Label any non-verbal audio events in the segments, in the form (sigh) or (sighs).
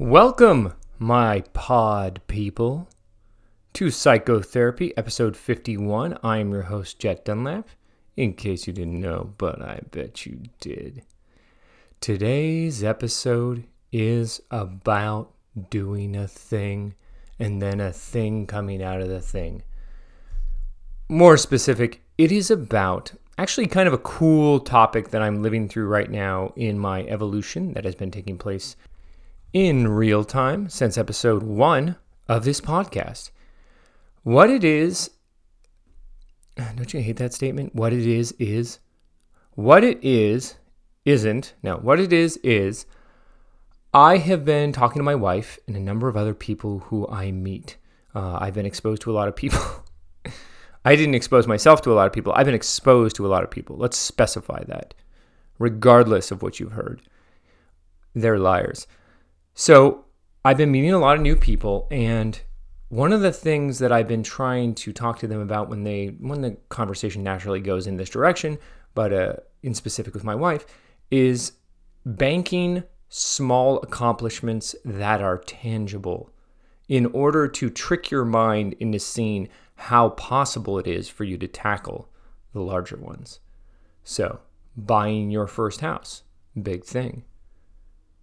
Welcome, my pod people, to Psychotherapy, episode 51. I am your host, Jet Dunlap, in case you didn't know, but I bet you did. Today's episode is about doing a thing and then a thing coming out of the thing. More specific, it is about actually kind of a cool topic that I'm living through right now in my evolution that has been taking place in real time since episode one of this podcast. What it is, (sighs) don't you hate that statement? What it is, is. What it is, isn't. No, what it is, is. I have been talking to my wife and a number of other people who I meet. Uh, I've been exposed to a lot of people. (laughs) I didn't expose myself to a lot of people. I've been exposed to a lot of people. Let's specify that, regardless of what you've heard. They're liars. So I've been meeting a lot of new people, and one of the things that I've been trying to talk to them about when they when the conversation naturally goes in this direction, but uh, in specific with my wife, is banking small accomplishments that are tangible in order to trick your mind into seeing how possible it is for you to tackle the larger ones. So, buying your first house, big thing.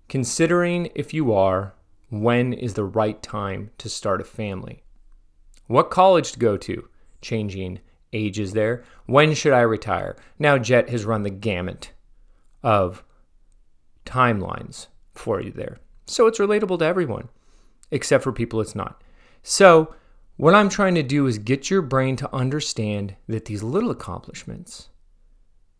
Considering if you are, when is the right time to start a family? What college to go to? Changing ages there. When should I retire? Now, Jet has run the gamut of timelines for you there. So it's relatable to everyone, except for people it's not. So, what I'm trying to do is get your brain to understand that these little accomplishments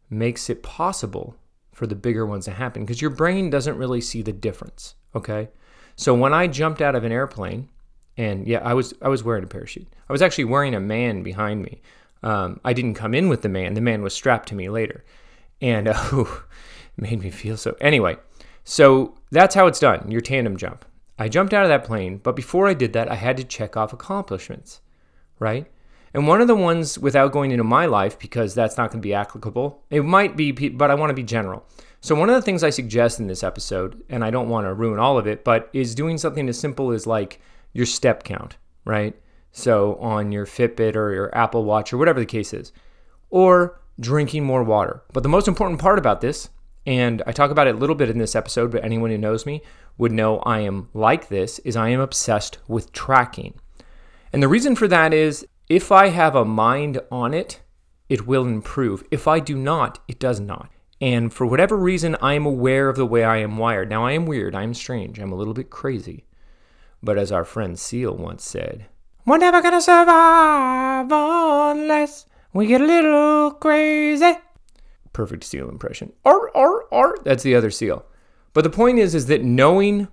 makes it possible for the bigger ones to happen because your brain doesn't really see the difference. Okay. So when I jumped out of an airplane, and yeah, I was I was wearing a parachute. I was actually wearing a man behind me. Um, I didn't come in with the man. The man was strapped to me later, and uh, (laughs) made me feel so. Anyway, so that's how it's done. Your tandem jump. I jumped out of that plane, but before I did that, I had to check off accomplishments, right? And one of the ones, without going into my life, because that's not going to be applicable, it might be, but I want to be general. So, one of the things I suggest in this episode, and I don't want to ruin all of it, but is doing something as simple as like your step count, right? So, on your Fitbit or your Apple Watch or whatever the case is, or drinking more water. But the most important part about this, and I talk about it a little bit in this episode, but anyone who knows me would know I am like this, is I am obsessed with tracking. And the reason for that is if I have a mind on it, it will improve. If I do not, it does not. And for whatever reason, I am aware of the way I am wired. Now, I am weird, I am strange, I'm a little bit crazy. But as our friend Seal once said, We're never gonna survive unless we get a little crazy. Perfect Seal impression. Ar, ar, ar. That's the other Seal. But the point is, is that knowing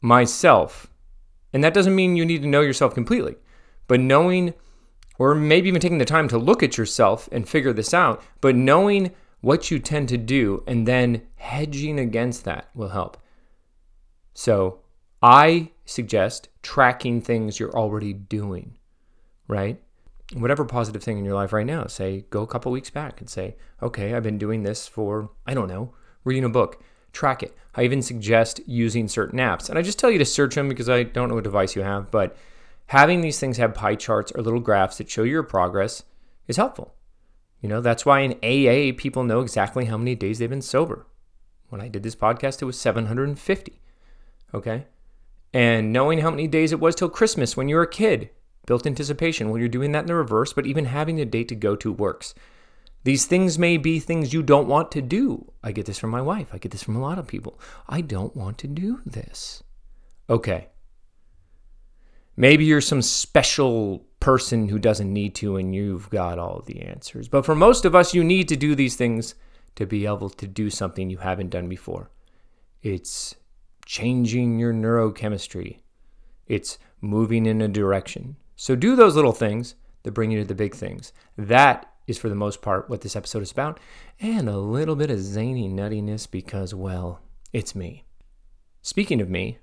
myself, and that doesn't mean you need to know yourself completely but knowing, or maybe even taking the time to look at yourself and figure this out, but knowing what you tend to do and then hedging against that will help. So I suggest tracking things you're already doing, right? Whatever positive thing in your life right now, say, go a couple weeks back and say, okay, I've been doing this for, I don't know, reading a book. Track it. I even suggest using certain apps. And I just tell you to search them because I don't know what device you have, but having these things have pie charts or little graphs that show your progress is helpful. You know, that's why in AA, people know exactly how many days they've been sober. When I did this podcast, it was 750. Okay. And knowing how many days it was till Christmas when you were a kid, built anticipation. Well, you're doing that in the reverse, but even having a date to go to works. These things may be things you don't want to do. I get this from my wife. I get this from a lot of people. I don't want to do this. Okay. Maybe you're some special person who doesn't need to and you've got all the answers. But for most of us, you need to do these things to be able to do something you haven't done before. It's changing your neurochemistry, it's moving in a direction. So do those little things that bring you to the big things. That is, for the most part, what this episode is about. And a little bit of zany nuttiness because, well, it's me. Speaking of me,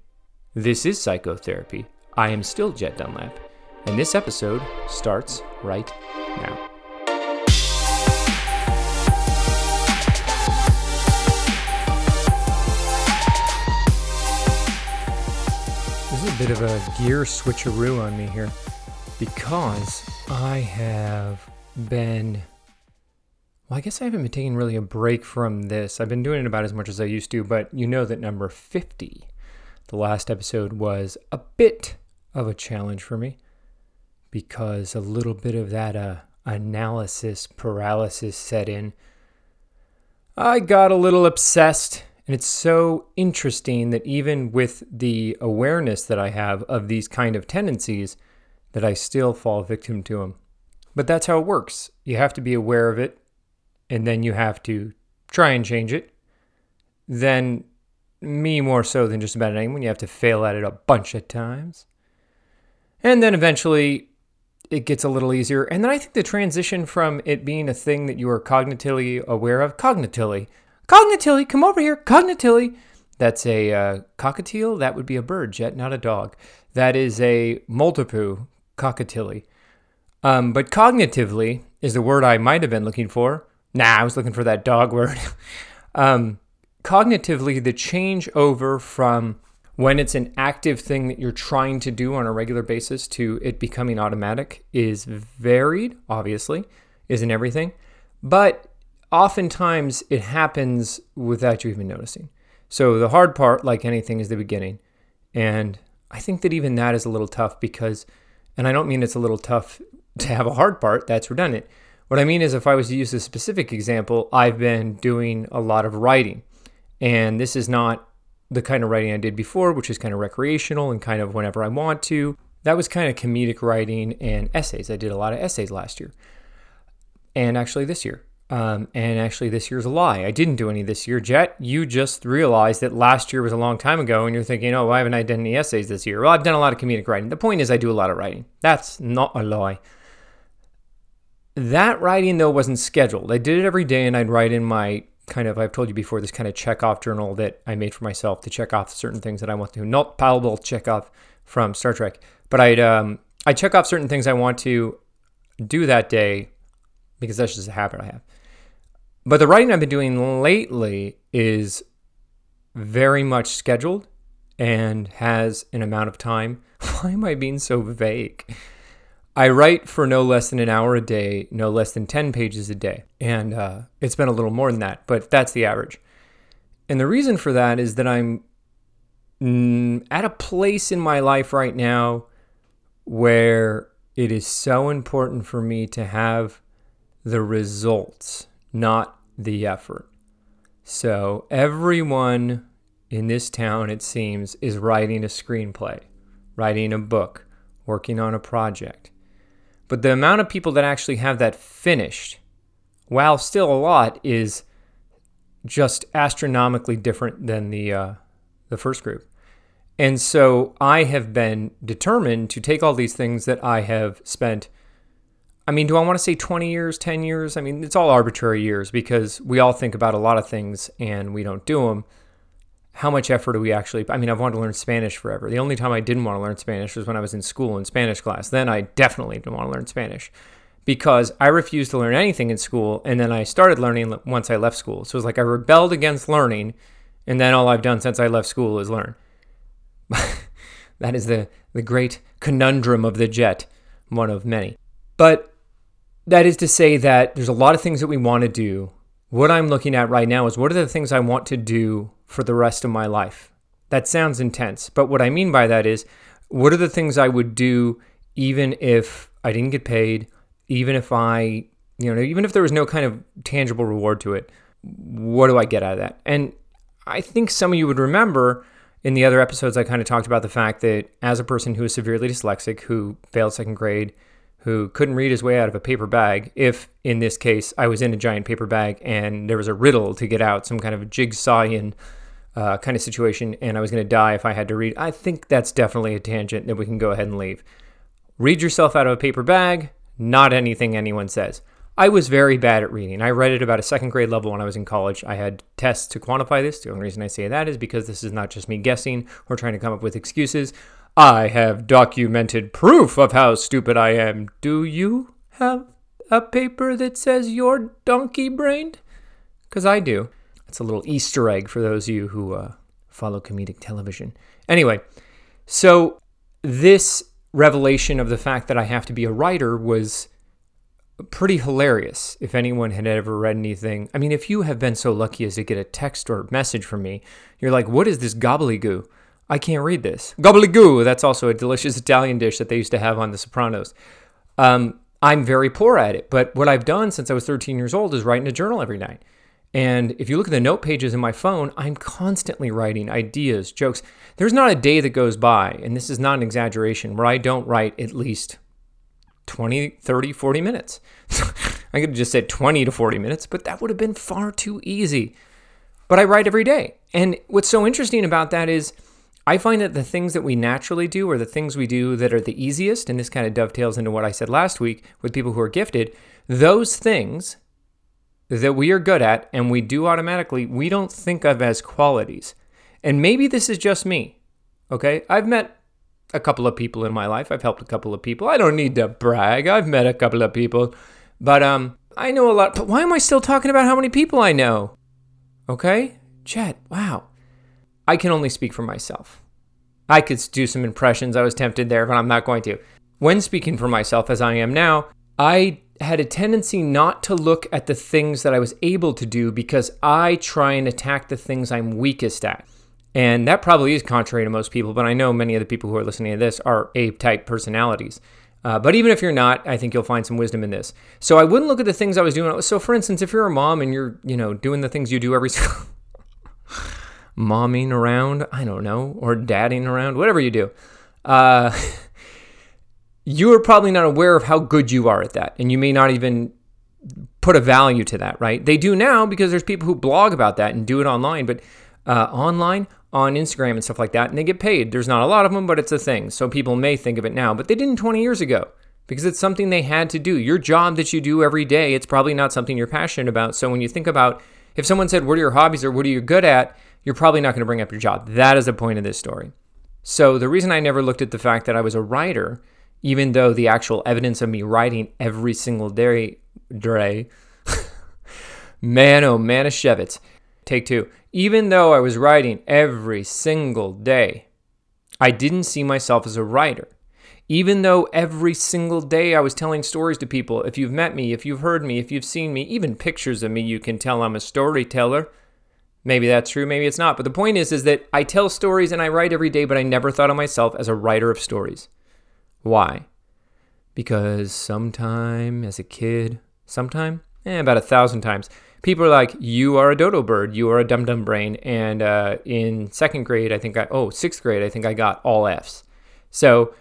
this is psychotherapy I am still Jet Dunlap, and this episode starts right now. This is a bit of a gear switcheroo on me here because I have been. Well, I guess I haven't been taking really a break from this. I've been doing it about as much as I used to, but you know that number 50, the last episode, was a bit of a challenge for me because a little bit of that uh, analysis paralysis set in. I got a little obsessed and it's so interesting that even with the awareness that I have of these kind of tendencies, that I still fall victim to them. But that's how it works. You have to be aware of it, and then you have to try and change it. Then, me more so than just about anyone, you have to fail at it a bunch of times. And then eventually, it gets a little easier. And then I think the transition from it being a thing that you are cognitively aware of, cognitively, cognitively, come over here. cognitively. That's a uh, cockatiel. That would be a bird, Jet, not a dog. That is a maltipoo, cockatilly. Um, but cognitively is the word I might have been looking for. Nah, I was looking for that dog (laughs) word. um, cognitively, the change over from when it's an active thing that you're trying to do on a regular basis to it becoming automatic is varied, obviously, isn't everything. But oftentimes it happens without you even noticing. So the hard part, like anything, is the beginning. And I think that even that is a little tough because, and I don't mean it's a little tough to have a hard part, that's redundant. What I mean is, if I was to use a specific example, I've been doing a lot of writing. And this is not the kind of writing I did before, which is kind of recreational and kind of whenever I want to. That was kind of comedic writing and essays. I did a lot of essays last year and actually this year. Um, and actually, this year's a lie. I didn't do any this year. Jet, you just realized that last year was a long time ago, and you're thinking, oh, why haven't I done any essays this year? Well, I've done a lot of comedic writing. The point is, I do a lot of writing. That's not a lie. That writing, though, wasn't scheduled. I did it every day, and I'd write in my kind of, I've told you before, this kind of check off journal that I made for myself to check off certain things that I want to. Do. Not Pavel Chekov from Star Trek, but I'd, um, i check off certain things I want to do that day because that's just a habit I have. But the writing I've been doing lately is very much scheduled and has an amount of time. (laughs) Why am I being so vague? I write for no less than an hour a day, no less than 10 pages a day. And uh, it's been a little more than that, but that's the average. And the reason for that is that I'm mm, at a place in my life right now where it is so important for me to have the results not the effort. So everyone in this town, it seems, is writing a screenplay, writing a book, working on a project. But the amount of people that actually have that finished, while still a lot, is just astronomically different than the uh, the first group. And so I have been determined to take all these things that I have spent I mean, do I want to say 20 years, 10 years? I mean, it's all arbitrary years because we all think about a lot of things and we don't do them. How much effort do we actually? I mean, I've wanted to learn Spanish forever. The only time I didn't want to learn Spanish was when I was in school in Spanish class. Then I definitely didn't want to learn Spanish because I refused to learn anything in school. And then I started learning once I left school. So it was like I rebelled against learning. And then all I've done since I left school is learn. (laughs) that is the, the great conundrum of the jet, one of many. But that is to say that there's a lot of things that we want to do. What I'm looking at right now is what are the things I want to do for the rest of my life? That sounds intense, but what I mean by that is what are the things I would do even if I didn't get paid, even if I, you know, even if there was no kind of tangible reward to it? What do I get out of that? And I think some of you would remember in the other episodes, I kind of talked about the fact that as a person who is severely dyslexic, who failed second grade, who couldn't read his way out of a paper bag if, in this case, I was in a giant paper bag and there was a riddle to get out, some kind of jigsawian uh, kind of situation, and I was going to die if I had to read. I think that's definitely a tangent that we can go ahead and leave. Read yourself out of a paper bag, not anything anyone says. I was very bad at reading. I read at about a second grade level when I was in college. I had tests to quantify this. The only reason I say that is because this is not just me guessing or trying to come up with excuses. I have documented proof of how stupid I am. Do you have a paper that says you're donkey brained? Because I do. It's a little Easter egg for those of you who uh, follow comedic television. Anyway, So, this revelation of the fact that I have to be a writer was pretty hilarious if anyone had ever read anything. I mean, if you have been so lucky as to get a text or message from me, you're like, what is this gobbledygoo? I can't read this. Gobbledygoo, that's also a delicious Italian dish that they used to have on The Sopranos. Um, I'm very poor at it, but what I've done since I was 13 years old is write in a journal every night. And if you look at the note pages in my phone, I'm constantly writing ideas, jokes. There's not a day that goes by, and this is not an exaggeration, where I don't write at least 20, 30, 40 minutes. (laughs) I could have just said 20 to 40 minutes, but that would have been far too easy. But I write every day. And what's so interesting about that is I find that the things that we naturally do or the things we do that are the easiest, and this kind of dovetails into what I said last week with people who are gifted, those things that we are good at and we do automatically, we don't think of as qualities. And maybe this is just me. Okay? I've met a couple of people in my life. I've helped a couple of people. I don't need to brag. I've met a couple of people. But um I know a lot. But why am I still talking about how many people I know? Okay? Jet, wow. I can only speak for myself. I could do some impressions. I was tempted there, but I'm not going to. When speaking for myself as I am now, I had a tendency not to look at the things that I was able to do because I try and attack the things I'm weakest at. And that probably is contrary to most people, but I know many of the people who are listening to this are A type personalities. Uh, but even if you're not, I think you'll find some wisdom in this. So I wouldn't look at the things I was doing. So, for instance, if you're a mom and you're, you know, doing the things you do every (laughs) momming around, I don't know, or dadding around, whatever you do, uh, (laughs) you are probably not aware of how good you are at that, and you may not even put a value to that. Right? They do now because there's people who blog about that and do it online, but uh, online on Instagram and stuff like that, and they get paid. There's not a lot of them, but it's a thing. So people may think of it now, but they didn't 20 years ago because it's something they had to do. Your job that you do every day, it's probably not something you're passionate about. So when you think about if someone said, What are your hobbies or what are you good at? You're probably not going to bring up your job. That is the point of this story. So the reason I never looked at the fact that I was a writer, even though the actual evidence of me writing every single day, Dre, (laughs) man, oh, Manischewitz, take two. Even though I was writing every single day, I didn't see myself as a writer. Even though every single day I was telling stories to people, if you've met me, if you've heard me, if you've seen me, even pictures of me, you can tell I'm a storyteller. Maybe that's true, maybe it's not. But the point is is that I tell stories and I write every day, but I never thought of myself as a writer of stories. Why? Because sometime as a kid, sometime, eh, about a thousand times, people are like, "You are a dodo bird. You are a dum dum brain." And uh, in second grade, I think I oh sixth grade, I think I got all Fs. So,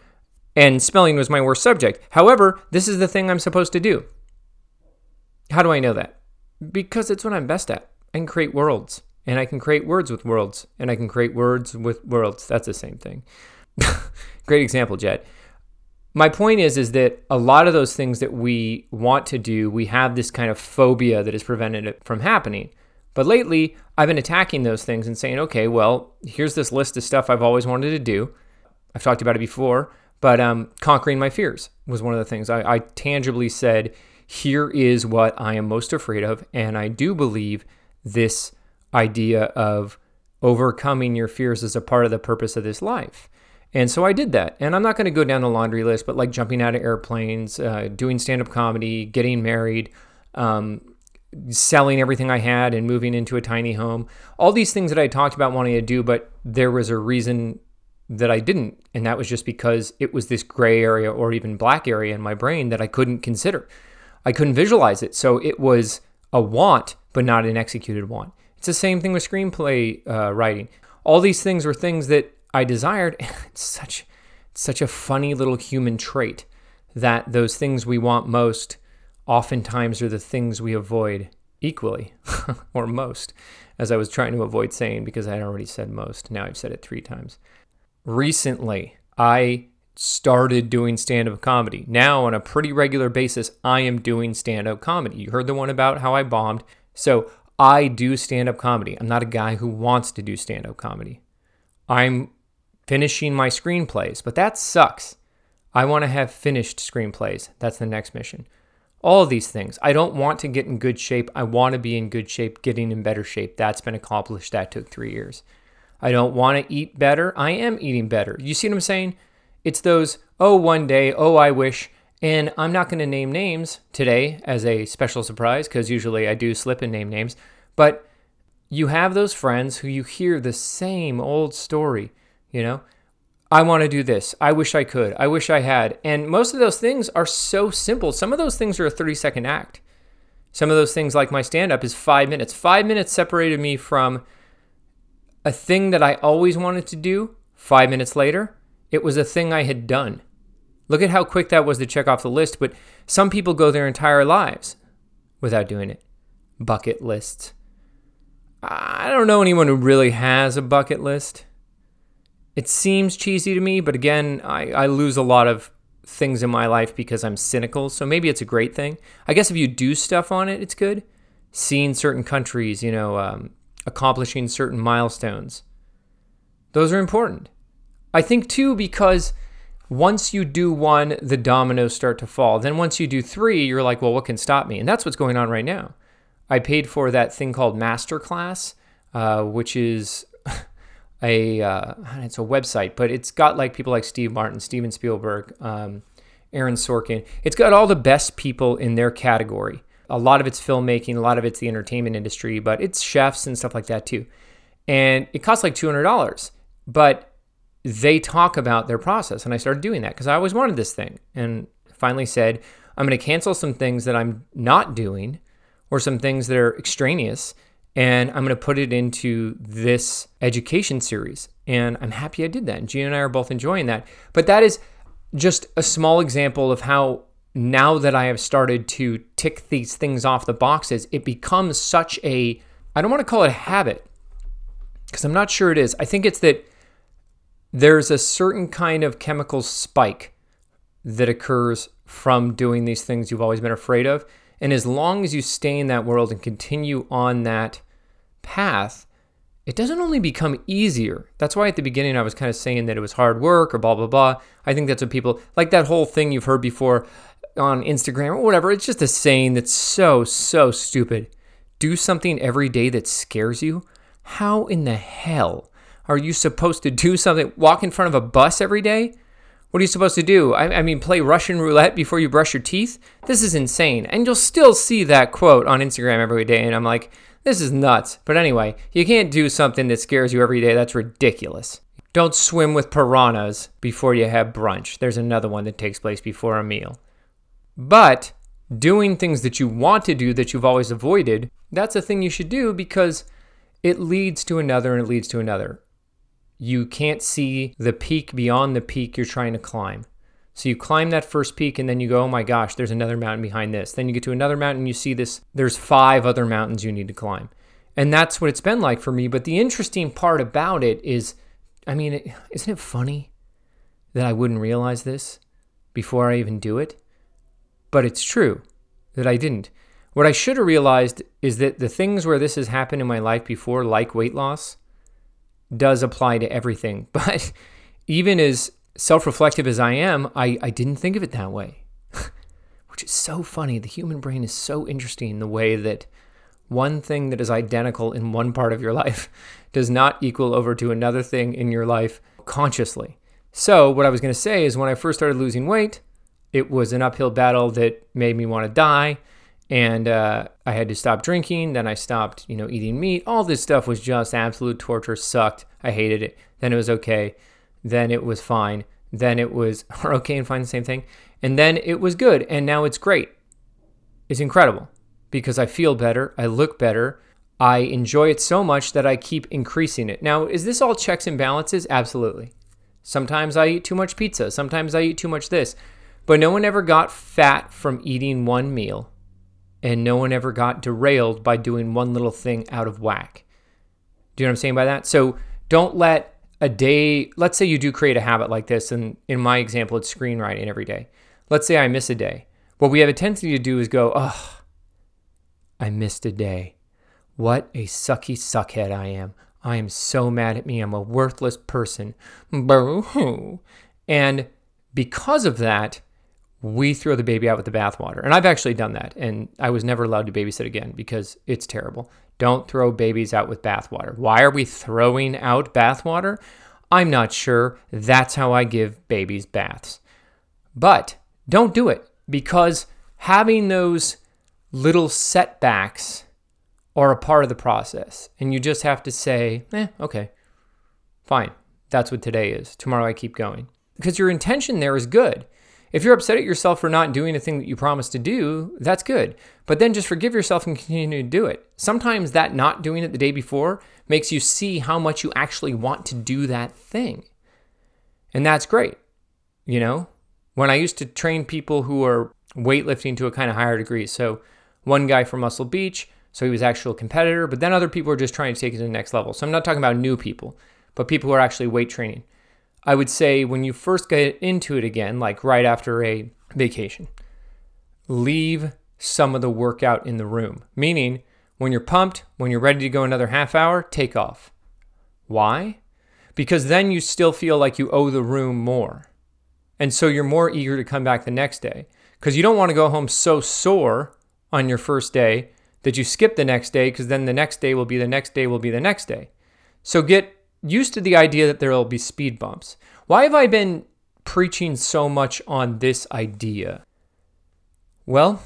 and spelling was my worst subject. However, this is the thing I'm supposed to do. How do I know that? Because it's what I'm best at. and create worlds and I can create words with worlds, and I can create words with worlds. That's the same thing. (laughs) Great example, Jet. My point is, is that a lot of those things that we want to do, we have this kind of phobia that has prevented it from happening. But lately, I've been attacking those things and saying, okay, well, here's this list of stuff I've always wanted to do. I've talked about it before, but um, conquering my fears was one of the things I, I tangibly said, here is what I am most afraid of. And I do believe this idea of overcoming your fears as a part of the purpose of this life. And so I did that. And I'm not going to go down the laundry list, but like jumping out of airplanes, uh, doing stand up comedy, getting married, um, selling everything I had and moving into a tiny home. All these things that I talked about wanting to do, but there was a reason that I didn't. And that was just because it was this gray area or even black area in my brain that I couldn't consider. I couldn't visualize it. So it was a want, but not an executed want. It's the same thing with screenplay uh, writing. All these things were things that I desired. (laughs) It's such, such a funny little human trait that those things we want most oftentimes are the things we avoid equally (laughs) or most, as I was trying to avoid saying because I had already said most. Now I've said it three times. Recently, I started doing stand up comedy. Now, on a pretty regular basis, I am doing stand up comedy. You heard the one about how I bombed. So I do stand up comedy. I'm not a guy who wants to do stand up comedy. I'm finishing my screenplays, but that sucks. I want to have finished screenplays. That's the next mission. All these things. I don't want to get in good shape. I want to be in good shape, getting in better shape. That's been accomplished. That took three years. I don't want to eat better. I am eating better. You see what I'm saying? It's those, oh, one day, oh, I wish. And I'm not going to name names today as a special surprise because usually I do slip and name names. But you have those friends who you hear the same old story, you know? I want to do this. I wish I could. I wish I had. And most of those things are so simple. Some of those things are a 30 second act. Some of those things, like my stand up, is five minutes. Five minutes separated me from a thing that I always wanted to do. Five minutes later, it was a thing I had done. Look at how quick that was to check off the list, but some people go their entire lives without doing it. Bucket lists. I don't know anyone who really has a bucket list. It seems cheesy to me, but again, I, I lose a lot of things in my life because I'm cynical. So maybe it's a great thing. I guess if you do stuff on it, it's good. Seeing certain countries, you know, um, accomplishing certain milestones, those are important. I think too, because once you do one, the dominoes start to fall. Then once you do three, you're like, well, what can stop me? And that's what's going on right now. I paid for that thing called Masterclass, uh, which is (laughs) a uh, it's a website, but it's got like people like Steve Martin, Steven Spielberg, um, Aaron Sorkin. It's got all the best people in their category. A lot of it's filmmaking, a lot of it's the entertainment industry, but it's chefs and stuff like that too. And it costs like two hundred dollars, but they talk about their process, and I started doing that because I always wanted this thing, and finally said I'm going to cancel some things that I'm not doing, or some things that are extraneous and I'm going to put it into this education series. And I'm happy I did that. And Gina and I are both enjoying that. But that is just a small example of how now that I have started to tick these things off the boxes, it becomes such a, I don't want to call it a habit because I'm not sure it is. I think it's that there's a certain kind of chemical spike that occurs from doing these things you've always been afraid of. And as long as you stay in that world and continue on that path, it doesn't only become easier. That's why at the beginning I was kind of saying that it was hard work or blah, blah, blah. I think that's what people like that whole thing you've heard before on Instagram or whatever. It's just a saying that's so, so stupid. Do something every day that scares you. How in the hell are you supposed to do something? Walk in front of a bus every day? What are you supposed to do? I, I, mean, play Russian roulette before you brush your teeth? This is insane. And you'll still see that quote on Instagram every day. And I'm like, this is nuts. But anyway, you can't do something that scares you every day. That's ridiculous. Don't swim with piranhas before you have brunch. There's another one that takes place before a meal. But doing things that you want to do that you've always avoided, that's a thing you should do because it leads to another and it leads to another. You can't see the peak beyond the peak you're trying to climb. So you climb that first peak and then you go, oh my gosh, there's another mountain behind this. Then you get to another mountain and you see this, there's five other mountains you need to climb. And that's what it's been like for me. But the interesting part about it is, I mean, isn't it funny that I wouldn't realize this before I even do it? But it's true that I didn't. What I should have realized is that the things where this has happened in my life before, like weight loss, does apply to everything. (laughs) But even as self reflective as I am, I, I didn't think of it that way, (laughs) which is so funny. The human brain is so interesting in the way that one thing that is identical in one part of your (laughs) life does not equal over to another thing in your life consciously. So, what I was going to say is when I first started losing weight, it was an uphill battle that made me want to die. And uh, I had to stop drinking. Then I stopped, you know, eating meat. All this stuff was just absolute torture. Sucked. I hated it. Then it was okay then it was fine, then it was (laughs) okay and fine, the same thing, and then it was good, and now it's great. It's incredible because I feel better, I look better, I enjoy it so much that I keep increasing it. Now, is this all checks and balances? Absolutely. Sometimes I eat too much pizza, sometimes I eat too much this, but no one ever got fat from eating one meal, and no one ever got derailed by doing one little thing out of whack. Do you know what I'm saying by that? So don't let a day, let's say you do create a habit like this, and in my example, it's screenwriting every day. Let's say I miss a day. What we have a tendency to do is go, oh, I missed a day. What a sucky suckhead I am. I am so mad at me. I'm a worthless person. Boo-hoo. (laughs) And because of that, we throw the baby out with the bathwater. And I've actually done that. And I was never allowed to babysit again because it's terrible. Don't throw babies out with bathwater. Why are we throwing out bathwater? I'm not sure. That's how I give babies baths. But don't do it because having those little setbacks are a part of the process. And you just have to say, eh, okay, fine. That's what today is. Tomorrow I keep going. Because your intention there is good. If you're upset at yourself for not doing a thing that you promised to do, that's good. But then just forgive yourself and continue to do it. Sometimes that not doing it the day before makes you see how much you actually want to do that thing. And that's great. You know, when I used to train people who are weightlifting to a kind of higher degree. So, one guy from Muscle Beach, so he was actual competitor, but then other people are just trying to take it to the next level. So, I'm not talking about new people, but people who are actually weight training. I would say when you first get into it again, like right after a vacation, leave some of the workout in the room. Meaning, when you're pumped, when you're ready to go another half hour, take off. Why? Because then you still feel like you owe the room more. And so you're more eager to come back the next day because you don't want to go home so sore on your first day that you skip the next day because then the next day will be the next day will be the next day. So get used to the idea that there will be speed bumps. Why have I been preaching so much on this idea? Well,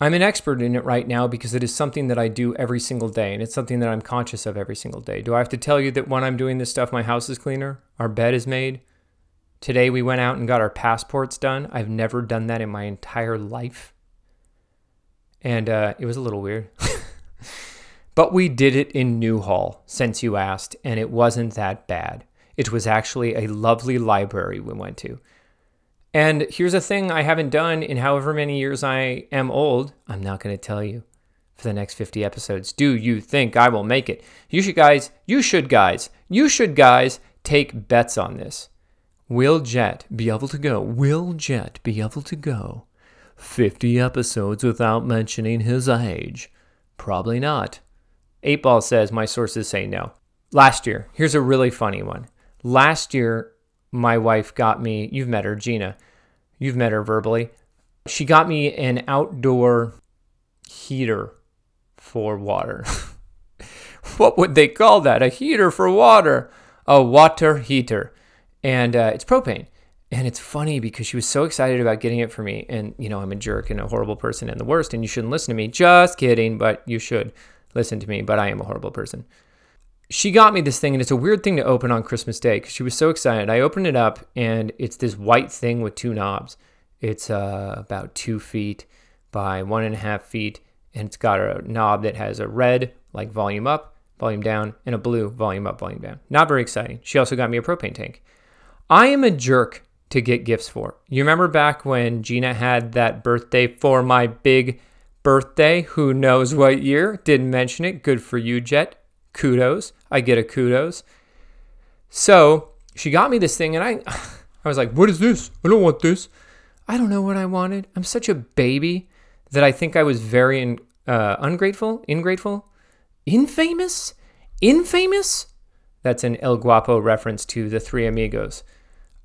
I'm an expert in it right now because it is something that I do every single day and it's something that I'm conscious of every single day. Do I have to tell you that when I'm doing this stuff, my house is cleaner, our bed is made? Today we went out and got our passports done. I've never done that in my entire life. And uh, it was a little weird. (laughs) but we did it in Newhall, since you asked, and it wasn't that bad. It was actually a lovely library we went to. And here's a thing I haven't done in however many years I am old. I'm not going to tell you for the next 50 episodes. Do you think I will make it? You should, guys, you should, guys, you should, guys, take bets on this. Will Jet be able to go? Will Jet be able to go 50 episodes without mentioning his age? Probably not. 8 Ball says my sources say no. Last year, here's a really funny one. Last year, my wife got me, you've met her, Gina. You've met her verbally. She got me an outdoor heater for water. (laughs) what would they call that? A heater for water. A water heater. And uh, it's propane. And it's funny because she was so excited about getting it for me. And, you know, I'm a jerk and a horrible person and the worst, and you shouldn't listen to me. Just kidding, but you should listen to me. But I am a horrible person she got me this thing, and it's a weird thing to open on Christmas Day because she was so excited. I opened it up, and it's this white thing with two knobs. It's uh, about two feet by one and a half feet, and it's got a knob that has a red, like volume up, volume down, and a blue, volume up, volume down. Not very exciting. She also got me a propane tank. I am a jerk to get gifts for. You remember back when Gina had that birthday for my big birthday? Who knows what year? Didn't mention it. Good for you, Jet kudos. I get a kudos. So she got me this thing, and I, (sighs) I was like, "What is this? I don't want this." I don't know what I wanted. I'm such a baby that I think I was very in, uh, ungrateful, ingrateful, infamous, infamous. That's an El Guapo reference to the Three Amigos.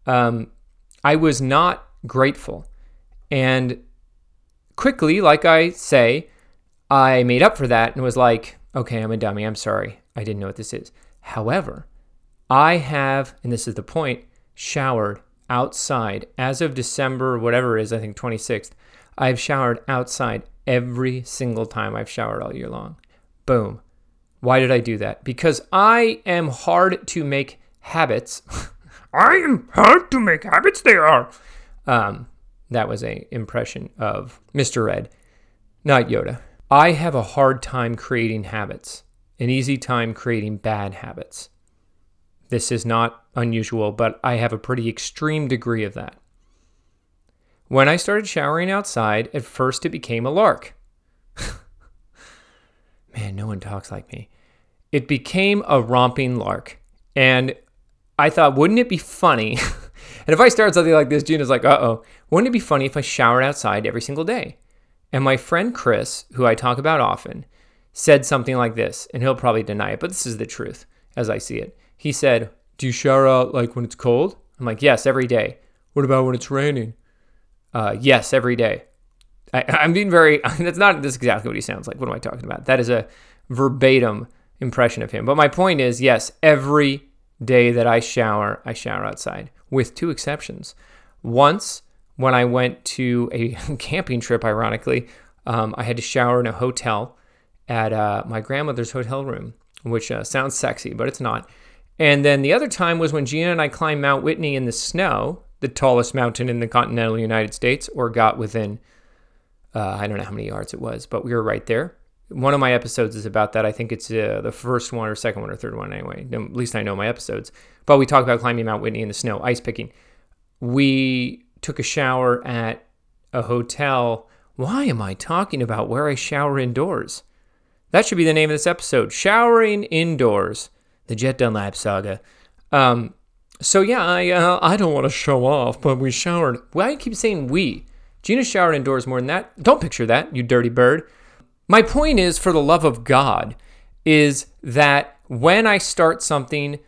Um, I was not grateful, and quickly, like I say, I made up for that and was like, okay, I'm a dummy. I'm sorry. I didn't know what this is. However, I have, and this is the point, showered outside as of December, whatever it is, I think 26th. I've showered outside every single time I've showered all year long. Boom. Why did I do that? Because I am hard to make habits. (laughs) I am hard to make habits, they are. Um, that was a impression of Mr. Red, not Yoda. I have a hard time creating habits, an easy time creating bad habits. This is not unusual, but I have a pretty extreme degree of that. When I started showering outside, at first it became a lark. (laughs) Man, no one talks like me. It became a romping lark. And I thought, wouldn't it be funny? (laughs) and if I start something like this, Gina's like, uh oh, wouldn't it be funny if I showered outside every single day? And my friend Chris, who I talk about often, said something like this, and he'll probably deny it, but this is the truth as I see it. He said, Do you shower out like when it's cold? I'm like, Yes, every day. What about when it's raining? Uh, yes, every day. I, am being very, (laughs) that's not this exactly what he sounds like. What am I talking about? That is a, verbatim impression of him. But my point is yes, every day that I shower, I shower outside, with two exceptions. Once, when I went to a (laughs) camping trip, ironically, um, I had to shower in a hotel at uh, my grandmother's hotel room, which uh, sounds sexy, but it's not. And then the other time was when Gina and I climbed Mount Whitney in the snow, the tallest mountain in the continental United States, or got within, uh, I don't know how many yards it was, but we were right there. One of my episodes is about that. I think it's uh, the first one or second one or third one anyway. At least I know my episodes. But we talk about climbing Mount Whitney in the snow, ice picking. We took a shower at a hotel. Why am I talking about where I shower indoors? That should be the name of this episode Showering Indoors, the Jet Dunlap saga. Um, so, yeah, I, uh, I don't want to show off, but we showered. Why do you keep saying we? Gina showered indoors more than that. Don't picture that, you dirty bird. My point is, for the love of God, is that when I start something,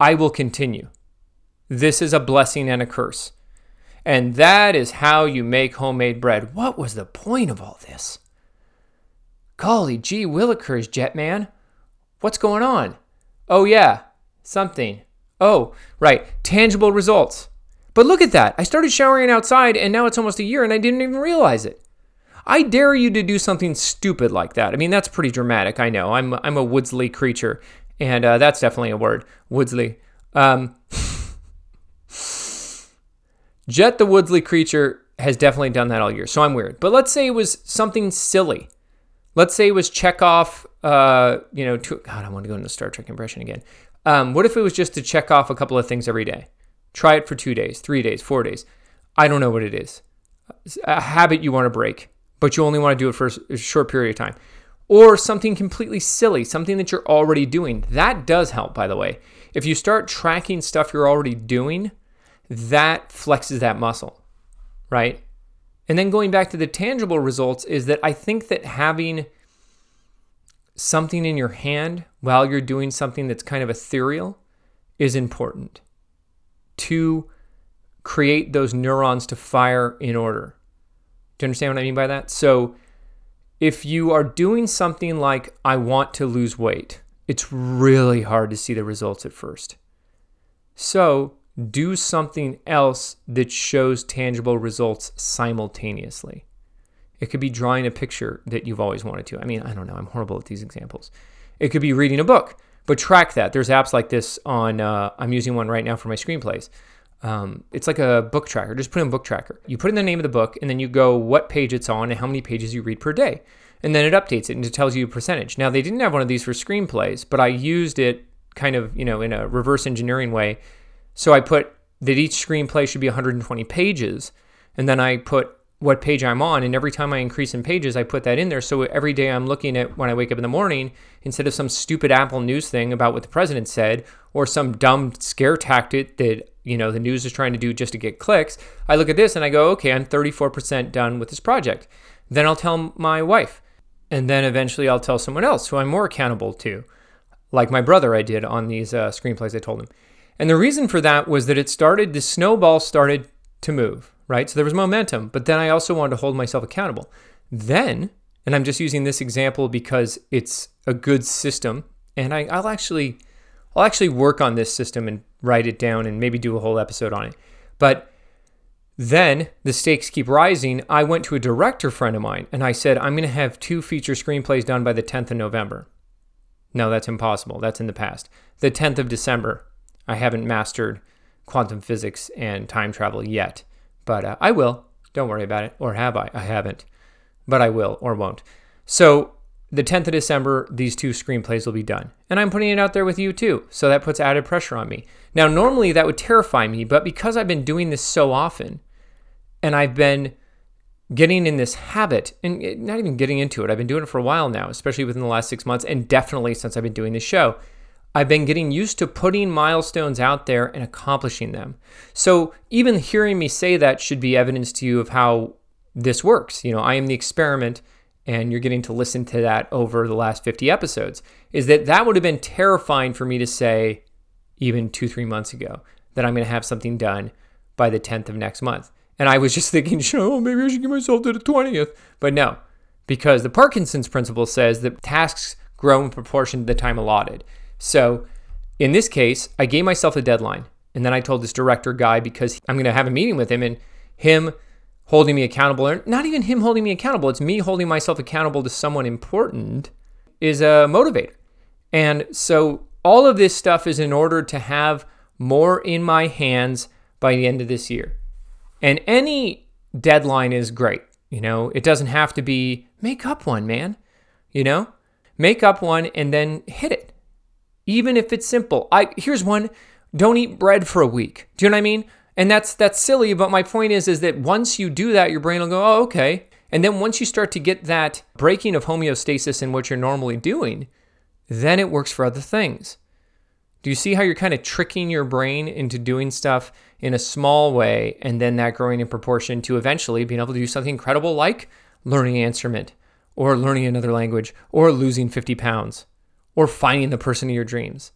I will continue. This is a blessing and a curse. And that is how you make homemade bread. What was the point of all this? Golly gee willikers, Jetman. What's going on? Oh, yeah, something. Oh, right, tangible results. But look at that. I started showering outside and now it's almost a year and I didn't even realize it. I dare you to do something stupid like that. I mean, that's pretty dramatic. I know. I'm I'm a Woodsley creature, and uh, that's definitely a word, Woodsley. Um, Jet the Woodsley creature has definitely done that all year, so I'm weird. But let's say it was something silly. Let's say it was Chekov. Uh, you know, to, God, I want to go into Star Trek impression again. Um, what if it was just to check off a couple of things every day? Try it for two days, three days, four days. I don't know what it is. A habit you want to break, but you only want to do it for a short period of time. Or something completely silly, something that you're already doing. That does help, by the way. If you start tracking stuff you're already doing, that flexes that muscle, right? And then going back to the tangible results is that I think that having something in your hand while you're doing something that's kind of ethereal is important to create those neurons to fire in order. Do you understand what I mean by that? So, if you are doing something like, I want to lose weight, it's really hard to see the results at first. So, do something else that shows tangible results simultaneously. It could be drawing a picture that you've always wanted to. I mean, I don't know, I'm horrible at these examples. It could be reading a book, but track that. There's apps like this on, uh, I'm using one right now for my screenplays. Um, it's like a book tracker. Just put in book tracker. You put in the name of the book, and then you go what page it's on and how many pages you read per day. And then it updates it and it tells you a percentage. Now, they didn't have one of these for screenplays, but I used it kind of, you know, in a reverse engineering way so I put that each screenplay should be 120 pages, and then I put what page I'm on, and every time I increase in pages, I put that in there. So every day I'm looking at when I wake up in the morning, instead of some stupid Apple News thing about what the president said, or some dumb scare tactic that you know the news is trying to do just to get clicks, I look at this and I go, okay, I'm 34% done with this project. Then I'll tell my wife, and then eventually I'll tell someone else who I'm more accountable to, like my brother I did on these uh, screenplays I told him. And the reason for that was that it started, the snowball started to move, right? So there was momentum, but then I also wanted to hold myself accountable. Then, and I'm just using this example because it's a good system, and I, will actually, I'll actually work on this system and write it down and maybe do a whole episode on it. But then the stakes keep rising. I went to a director friend of mine and I said, I'm going to have two feature screenplays done by the 10th of November. No, that's impossible. That's in the past. The 10th of December. I haven't mastered quantum physics and time travel yet, but uh, I will. Don't worry about it. Or have I? I haven't, but I will or won't. So the 10th of December, these two screenplays will be done. And I'm putting it out there with you too. So that puts added pressure on me. Now, normally that would terrify me, but because I've been doing this so often and I've been getting in this habit and not even getting into it, I've been doing it for a while now, especially within the last six months, and definitely since I've been doing this show. I've been getting used to putting milestones out there and accomplishing them. So even hearing me say that should be evidence to you of how this works. You know, I am the experiment and you're getting to listen to that over the last 50 episodes. Is that that would have been terrifying for me to say even 2-3 months ago that I'm going to have something done by the 10th of next month. And I was just (laughs) thinking, oh, maybe I should give myself to the 20th. But no, because the Parkinson's principle says that tasks grow in proportion to the time allotted. So in this case, I gave myself a deadline. And then I told this director guy because I'm going to have a meeting with him and him holding me accountable, or not even him holding me accountable, it's me holding myself accountable to someone important, is a motivator. And so all of this stuff is in order to have more in my hands by the end of this year. And any deadline is great. You know, it doesn't have to be make up one, man. You know, make up one and then hit it. Even if it's simple. I here's one, don't eat bread for a week. Do you know what I mean? And that's that's silly, but my point is is that once you do that, your brain will go, "Oh, okay." And then once you start to get that breaking of homeostasis in what you're normally doing, then it works for other things. Do you see how you're kind of tricking your brain into doing stuff in a small way and then that growing in proportion to eventually being able to do something incredible like learning an instrument or learning another language or losing 50 pounds or finding the person of your dreams?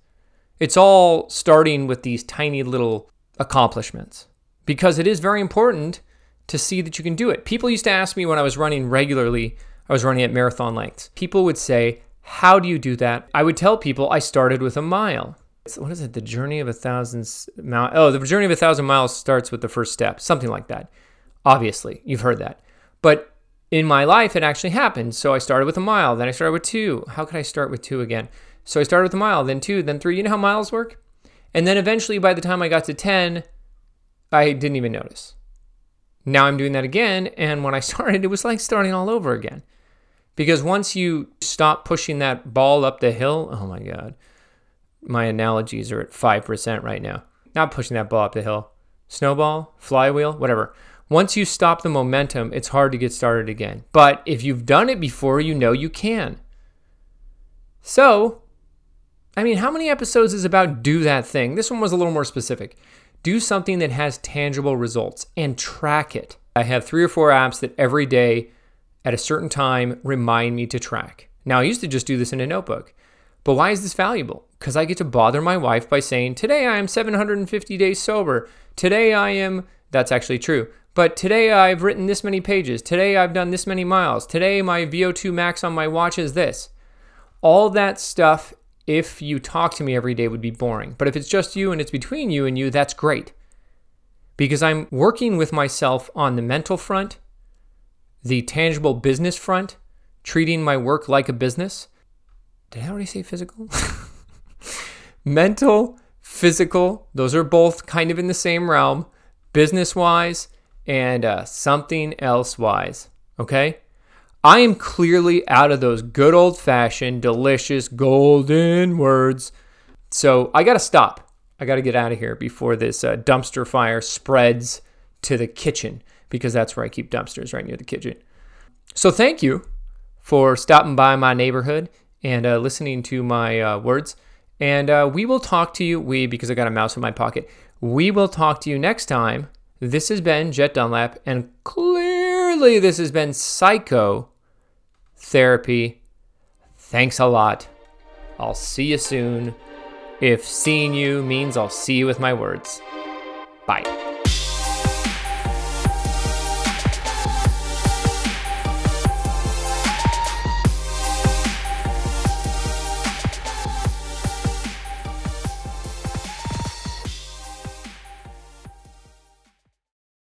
It's all starting with these tiny little accomplishments because it is very important to see that you can do it. People used to ask me when I was running regularly, I was running at marathon lengths. People would say, How do you do that? I would tell people I started with a mile what is it? The journey of a thousand miles. Oh, the journey of a thousand miles starts with the first step, something like that. Obviously, you've heard that. But in my life, it actually happened. So I started with a mile, then I started with two. How could I start with two again? So I started with a mile, then two, then three. You know how miles work? And then eventually, by the time I got to 10, I didn't even notice. Now I'm doing that again. And when I (laughs) started, it was like starting all over again. Because once you stop pushing that ball up the hill, oh my God, my analogies are at 5% right now. Not pushing that ball up the hill. Snowball, flywheel, whatever. Once you stop the momentum, it's hard to get started again. But if you've done it before, you know you can. So, I mean, how many episodes is about do that thing? This one was a little more specific. Do something that has tangible results and track it. I have three or four apps that every day at a certain time remind me to track. Now, I used to just do this in a notebook. But why is this valuable? Because I get to bother my wife by saying, Today I am 750 days sober. Today I am, that's actually true. But today I've written this many pages. Today I've done this many miles. Today my VO2 max on my watch is this. All that stuff, if you talk to me every day, would be boring. But if it's just you and it's between you and you, that's great. Because I'm working with myself on the mental front, the tangible business front, treating my work like a business did I already say physical? (laughs) Mental, physical, those are both kind of in the same realm, business wise and uh, something else wise. Okay? I am clearly out of those good old fashioned, delicious, golden words. So I got to stop. I got to get out of here before this uh, dumpster fire spreads to the kitchen because that's where I keep dumpsters, right near the kitchen. So thank you for stopping by my neighborhood and uh, listening to my uh, words. And uh, we will talk to you, we, because I got a mouse in my pocket, we will talk to you next time. This has been Jet Dunlap, and clearly this has been Psycho Therapy. Thanks a lot. I'll see you soon. If seeing you means I'll see you with my words. Bye.